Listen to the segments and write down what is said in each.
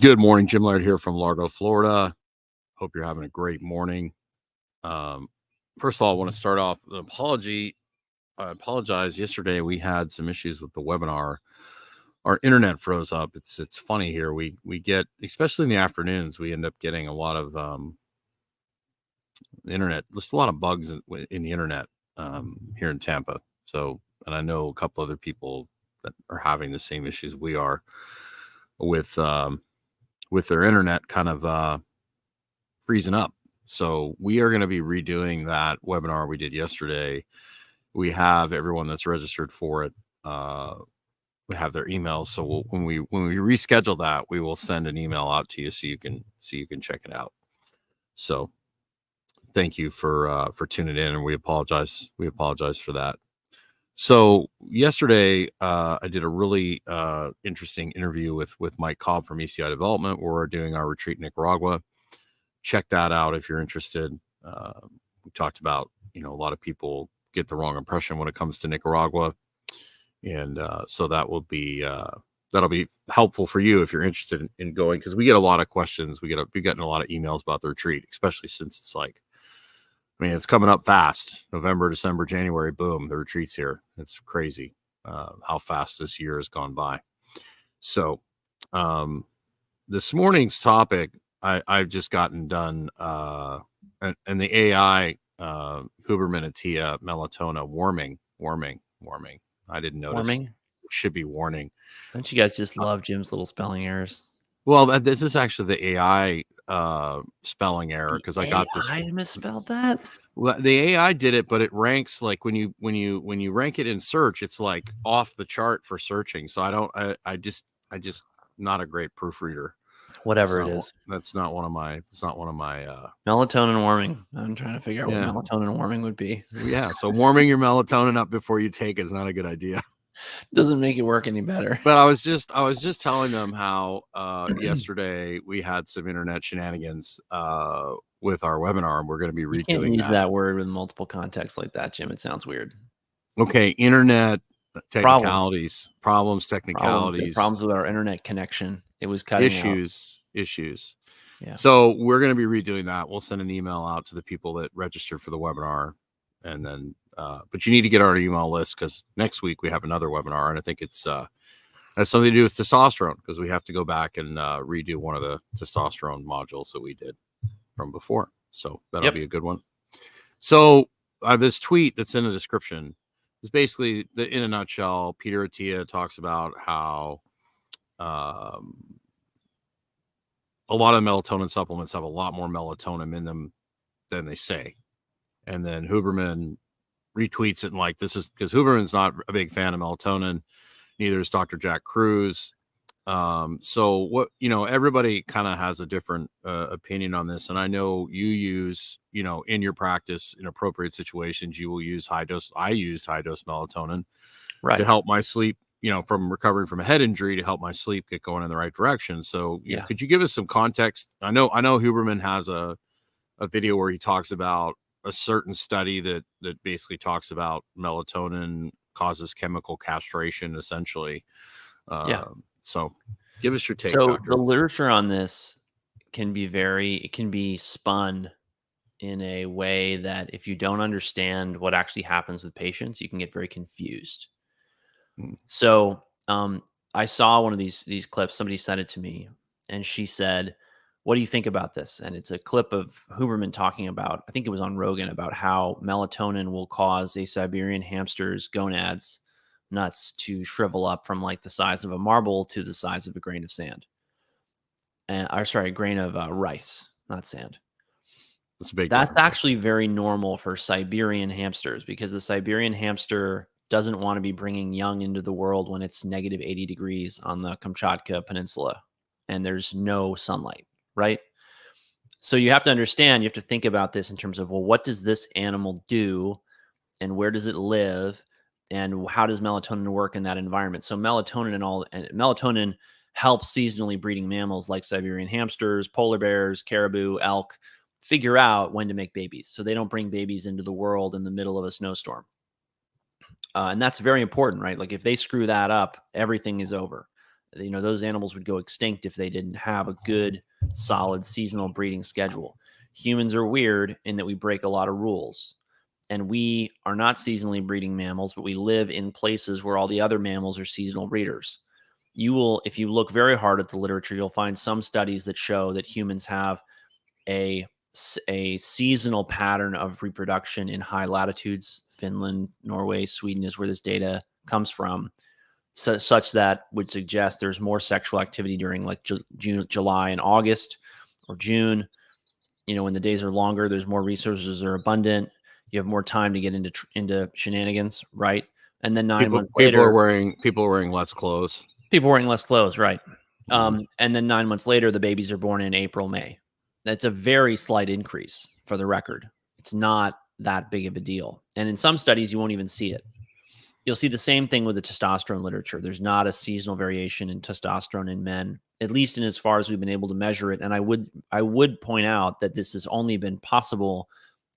Good morning, Jim Laird here from Largo, Florida. Hope you're having a great morning. Um, first of all, I want to start off an apology. I apologize. Yesterday we had some issues with the webinar. Our internet froze up. It's it's funny here. We we get especially in the afternoons we end up getting a lot of um, internet. Just a lot of bugs in, in the internet um, here in Tampa. So, and I know a couple other people that are having the same issues we are with um, with their internet kind of uh, freezing up. So we are going to be redoing that webinar we did yesterday. We have everyone that's registered for it. Uh, we have their emails. So we'll, when we when we reschedule that, we will send an email out to you so you can so you can check it out. So thank you for uh, for tuning in, and we apologize. We apologize for that. So yesterday, uh, I did a really uh, interesting interview with with Mike Cobb from ECI Development. Where we're doing our retreat in Nicaragua. Check that out if you're interested. Uh, we talked about you know a lot of people get the wrong impression when it comes to Nicaragua, and uh, so that will be uh, that'll be helpful for you if you're interested in, in going because we get a lot of questions. We get a, we getting a lot of emails about the retreat, especially since it's like I mean, it's coming up fast. November, December, January, boom, the retreats here. It's crazy uh, how fast this year has gone by. So, um, this morning's topic, I, I've just gotten done, uh, and, and the AI, uh, Huberman Attia melatonin warming, warming, warming. I didn't notice. Warming? Should be warning. Don't you guys just love Jim's little spelling errors? Well, this is actually the AI uh, spelling error because I got this. I misspelled that. Well, the AI did it, but it ranks like when you when you when you rank it in search, it's like off the chart for searching. So I don't. I, I just I just not a great proofreader. Whatever so it is, that's not one of my. It's not one of my uh, melatonin warming. I'm trying to figure out yeah. what melatonin warming would be. Yeah, so warming your melatonin up before you take is not a good idea doesn't make it work any better. But I was just I was just telling them how uh, yesterday we had some internet shenanigans uh, with our webinar, and we're going to be redoing. You can't use that. that word with multiple contexts like that, Jim. It sounds weird. Okay, internet technicalities, problems, problems technicalities, problems, problems, with our internet connection. It was cutting issues, out. issues. Yeah. So we're going to be redoing that. We'll send an email out to the people that registered for the webinar, and then uh, but you need to get on our email list because next week we have another webinar, and I think it's uh, has something to do with testosterone because we have to go back and uh, redo one of the testosterone modules that we did from before. So that'll yep. be a good one. So uh, this tweet that's in the description is basically the, in a nutshell. Peter Attia talks about how um, a lot of melatonin supplements have a lot more melatonin in them than they say. And then Huberman retweets it and like this is because Huberman's not a big fan of melatonin, neither is Dr. Jack Kruse. Um, so what you know, everybody kind of has a different uh, opinion on this, and I know you use you know in your practice in appropriate situations you will use high dose. I used high dose melatonin right. to help my sleep. You know, from recovering from a head injury to help my sleep get going in the right direction. So, yeah, could you give us some context? I know, I know Huberman has a a video where he talks about a certain study that that basically talks about melatonin causes chemical castration essentially uh, yeah um, so give us your take so doctor. the literature on this can be very it can be spun in a way that if you don't understand what actually happens with patients you can get very confused mm. so um, i saw one of these these clips somebody sent it to me and she said what do you think about this? And it's a clip of Huberman talking about, I think it was on Rogan, about how melatonin will cause a Siberian hamster's gonads nuts to shrivel up from like the size of a marble to the size of a grain of sand. And, or sorry, a grain of uh, rice, not sand. That's a big. That's difference. actually very normal for Siberian hamsters because the Siberian hamster doesn't want to be bringing young into the world when it's negative 80 degrees on the Kamchatka Peninsula and there's no sunlight right? So you have to understand, you have to think about this in terms of, well, what does this animal do and where does it live? And how does melatonin work in that environment? So melatonin and all and melatonin helps seasonally breeding mammals like Siberian hamsters, polar bears, caribou, elk figure out when to make babies. So they don't bring babies into the world in the middle of a snowstorm. Uh, and that's very important, right? Like if they screw that up, everything is over. You know, those animals would go extinct if they didn't have a good, solid seasonal breeding schedule. Humans are weird in that we break a lot of rules. And we are not seasonally breeding mammals, but we live in places where all the other mammals are seasonal breeders. You will, if you look very hard at the literature, you'll find some studies that show that humans have a a seasonal pattern of reproduction in high latitudes. Finland, Norway, Sweden is where this data comes from, so, such that would suggest there's more sexual activity during like Ju- June, July, and August, or June. You know, when the days are longer, there's more resources are abundant. You have more time to get into tr- into shenanigans, right? And then nine People, months people are wearing people are wearing less clothes. people wearing less clothes, right? Mhm. Um, and then nine months later, the babies are born in April, May. That's a very slight increase for the record. It's not that big of a deal. And in some studies, you won't even see it. You'll see the same thing with the testosterone literature. There's not a seasonal variation in testosterone in men, at least in as far as we've been able to measure it. And I would I would point out that this has only been possible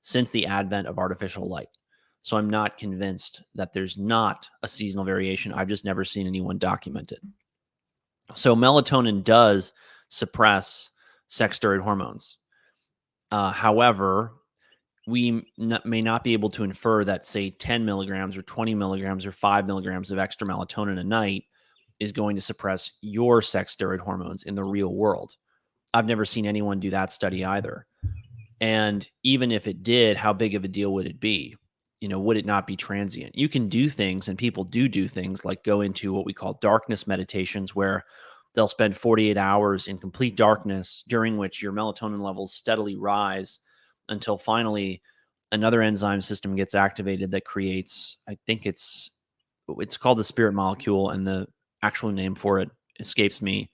since the advent of artificial light. So I'm not convinced that there's not a seasonal variation. I've just never seen anyone document it. So melatonin does suppress sex steroid hormones. Uh, however, we may not be able to infer that, say, 10 milligrams or 20 milligrams or 5 milligrams of extra melatonin a night is going to suppress your sex steroid hormones in the real world. I've never seen anyone do that study either. And even if it did, how big of a deal would it be? You know, would it not be transient? You can do things, and people do do things like go into what we call darkness meditations, where they'll spend 48 hours in complete darkness, during which your melatonin levels steadily rise until finally another enzyme system gets activated that creates, I think it's it's called the spirit molecule, and the actual name for it escapes me.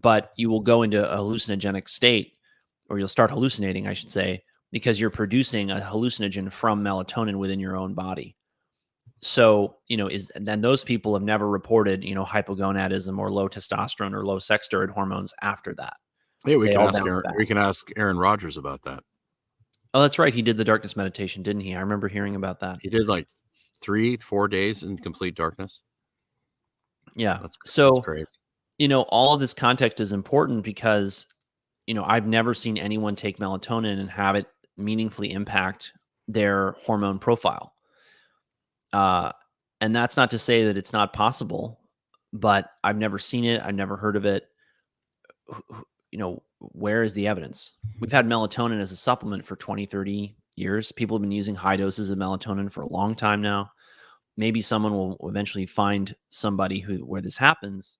But you will go into a hallucinogenic state, or you'll start hallucinating, I should say, because you're producing a hallucinogen from melatonin within your own body. So, you know, is then those people have never reported, you know, hypogonadism or low testosterone or low sex steroid hormones after that. Yeah, we They can ask Aaron, back. we can ask Aaron Rodgers about that. Oh, that's right. He did the darkness meditation, didn't he? I remember hearing about that. He did like three, four days in complete darkness. Yeah. That's so, that's you know, all of this context is important because, you know, I've never seen anyone take melatonin and have it meaningfully impact their hormone profile. Uh, and that's not to say that it's not possible, but I've never seen it. I've never heard of it. You know, where is the evidence? We've had melatonin as a supplement for 20, 30 years. People have been using high doses of melatonin for a long time now. Maybe someone will eventually find somebody who where this happens.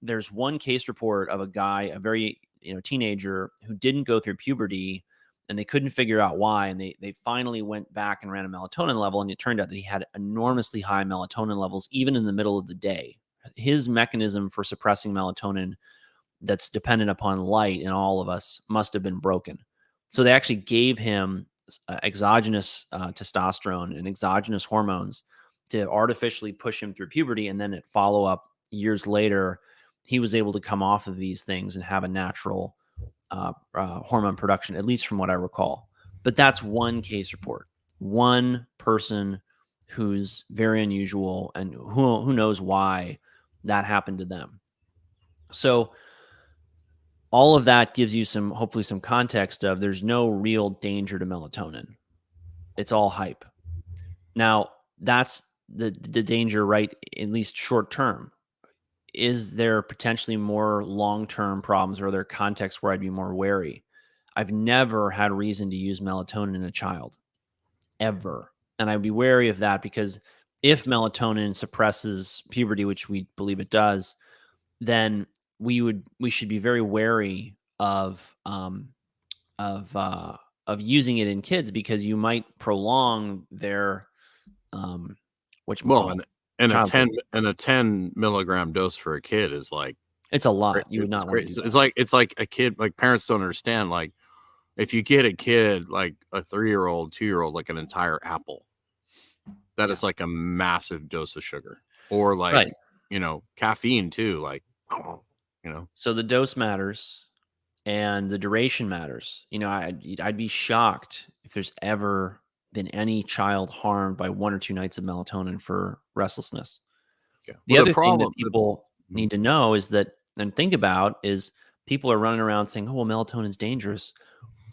There's one case report of a guy, a very you know teenager who didn't go through puberty and they couldn't figure out why and they they finally went back and ran a melatonin level and it turned out that he had enormously high melatonin levels even in the middle of the day his mechanism for suppressing melatonin that's dependent upon light in all of us must have been broken so they actually gave him uh, exogenous uh, testosterone and exogenous hormones to artificially push him through puberty and then at follow up years later he was able to come off of these things and have a natural uh, uh, hormone production, at least from what I recall. But that's one case report, one person who's very unusual, and who who knows why that happened to them. So all of that gives you some hopefully some context of there's no real danger to melatonin. It's all hype. Now that's the the danger, right? At least short term is there potentially more long-term problems or are there contexts where I'd be more wary? I've never had reason to use melatonin in a child ever. And I'd be wary of that because if melatonin suppresses puberty, which we believe it does, then we would we should be very wary of um of uh of using it in kids because you might prolong their um which Well, and, and a ten and a ten milligram dose for a kid is like it's a lot. great- You would it's not It's, it's like it's like a kid. Like parents don't understand. Like if you get a kid like a three year old, two year old, like an entire apple, that is like a massive dose of sugar, or like Right. you know caffeine too. Like you know, So the dose matters and the duration matters. You know, I'd, I'd be shocked if there's ever been any child harmed by one or two nights of melatonin for restlessness. yeah. The Well, other thing problem- that the- people mm-hmm. need to know is that and think about is people are running around saying, "Oh, well, melatonin's dangerous."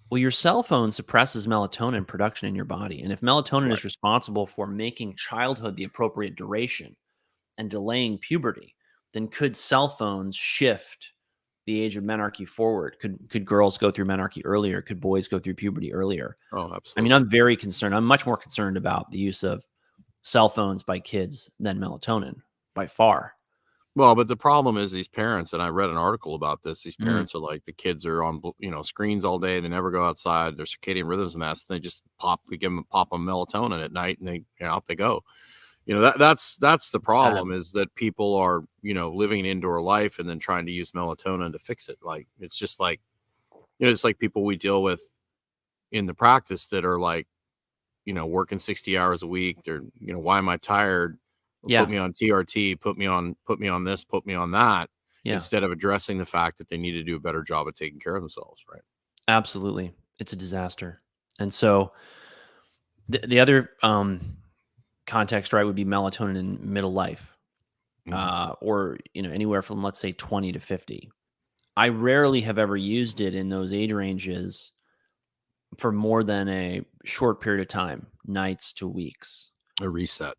Well, your cell phone suppresses melatonin production in your body, and if melatonin Right. is responsible for making childhood the appropriate duration and delaying puberty, then could cell phones shift the age of menarche forward? Could could girls go through menarche earlier? Could boys go through puberty earlier? Oh, absolutely. I mean, I'm very concerned. I'm much more concerned about the use of cell phones by kids than melatonin by far. Well, but the problem is these parents, and I read an article about this. These Mhm. parents are like the kids are on you know screens all day. They never go outside. Their circadian rhythms mess. They just pop. We give them pop them melatonin at night, and they you know, out they go. You know that that's that's the problem is that people are you know living an indoor life and then trying to use melatonin to fix it. Like it's just like you know it's like people we deal with in the practice that are like you know working 60 hours a week they're you know why am i tired Yeah. put me on trt put me on put me on this put me on that Yeah. instead of addressing the fact that they need to do a better job of taking care of themselves right Absolutely. It's a disaster. And so the, the other um, context, right, would be melatonin in middle life Mhm. uh, or, you know, anywhere from, let's say, 20 to 50. I rarely have ever used it in those age ranges for more than a short period of time, nights to weeks. a reset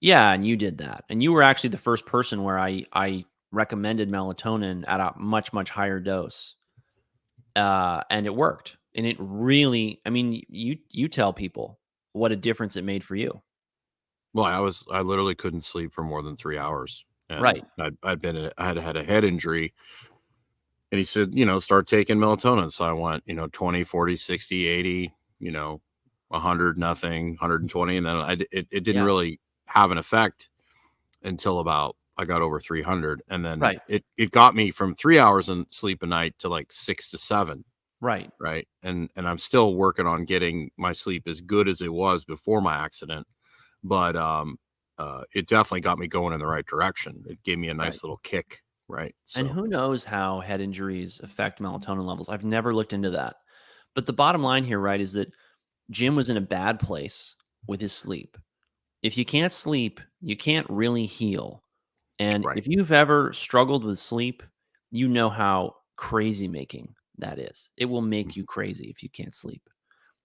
Yeah, and you did that. And you were actually the first person where I I recommended melatonin at a much much higher dose. Uh and it worked. And it really I mean you you tell people what a difference it made for you. Well i was i literally couldn't sleep for more than three hours and Right. i'd, I'd been I had had a head injury and he said you know start taking melatonin so i went you know 20 40 60 80 you know 100 nothing 120 and then I, it, it didn't Yeah. really have an effect until about i got over 300 and then Right. it, it got me from three hours in sleep a night to like six to seven Right. right and and i'm still working on getting my sleep as good as it was before my accident but um uh it definitely got me going in the right direction it gave me a nice Right. little kick right And who knows how head injuries affect melatonin levels? I've never looked into that. But the bottom line here, right, is that Jim was in a bad place with his sleep. If you can't sleep, you can't really heal. And Right. if you've ever struggled with sleep, you know how crazy making that is. It will make you crazy if you can't sleep.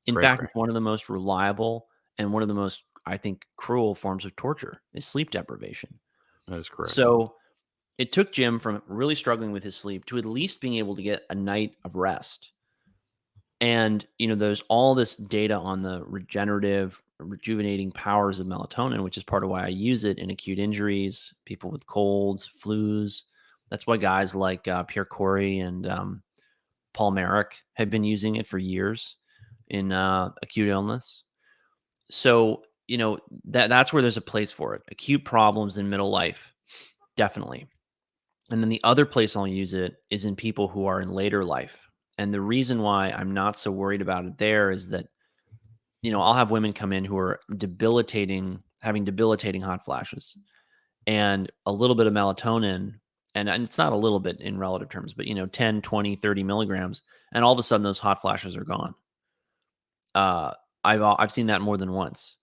In Cray fact, it's one of the most reliable and one of the most, I think, cruel forms of torture is sleep deprivation. that is correct So it took Jim from really struggling with his sleep to at least being able to get a night of rest. And, you know, there's all this data on the regenerative, rejuvenating powers of melatonin, which is part of why I use it in acute injuries, people with colds, flus. That's why guys like uh, Pierre Kory and um, Paul Marik have been using it for years in uh, acute illness. So, you know, that that's where there's a place for it. Acute problems in middle life, definitely. And then the other place I'll use it is in people who are in later life. And the reason why I'm not so worried about it there is that, you know, I'll have women come in who are debilitating, having debilitating hot flashes and a little bit of melatonin. And, and it's not a little bit in relative terms, but, you know, 10, 20, 30 milligrams. And all of a sudden those hot flashes are gone. Uh, I've, I've seen that more than once.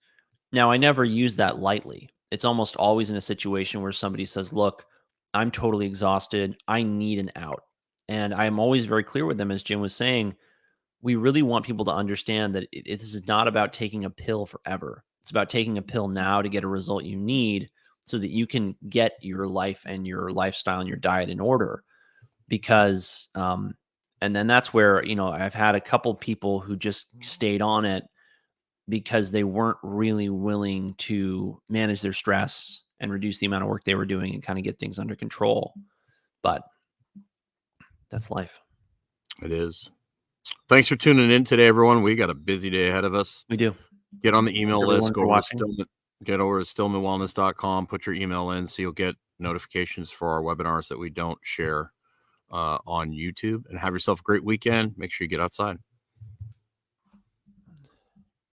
Now, I never use that lightly. It's almost always in a situation where somebody says, look, I'm totally exhausted. I need an out. And I'm always very clear with them, as Jim was saying, we really want people to understand that it, this is not about taking a pill forever. It's about taking a pill now to get a result you need so that you can get your life and your lifestyle and your diet in order. Because, um, and then that's where, you know, I've had a couple people who just stayed on it because they weren't really willing to manage their stress and reduce the amount of work they were doing and kind of get things under control. But that's life. it is thanks for tuning in today everyone we got a busy day ahead of us We do. get on the email everyone list go over. Stillman, get over to stillmanwellness.com put your email in so you'll get notifications for our webinars that we don't share uh, on youtube and have yourself a great weekend make sure you get outside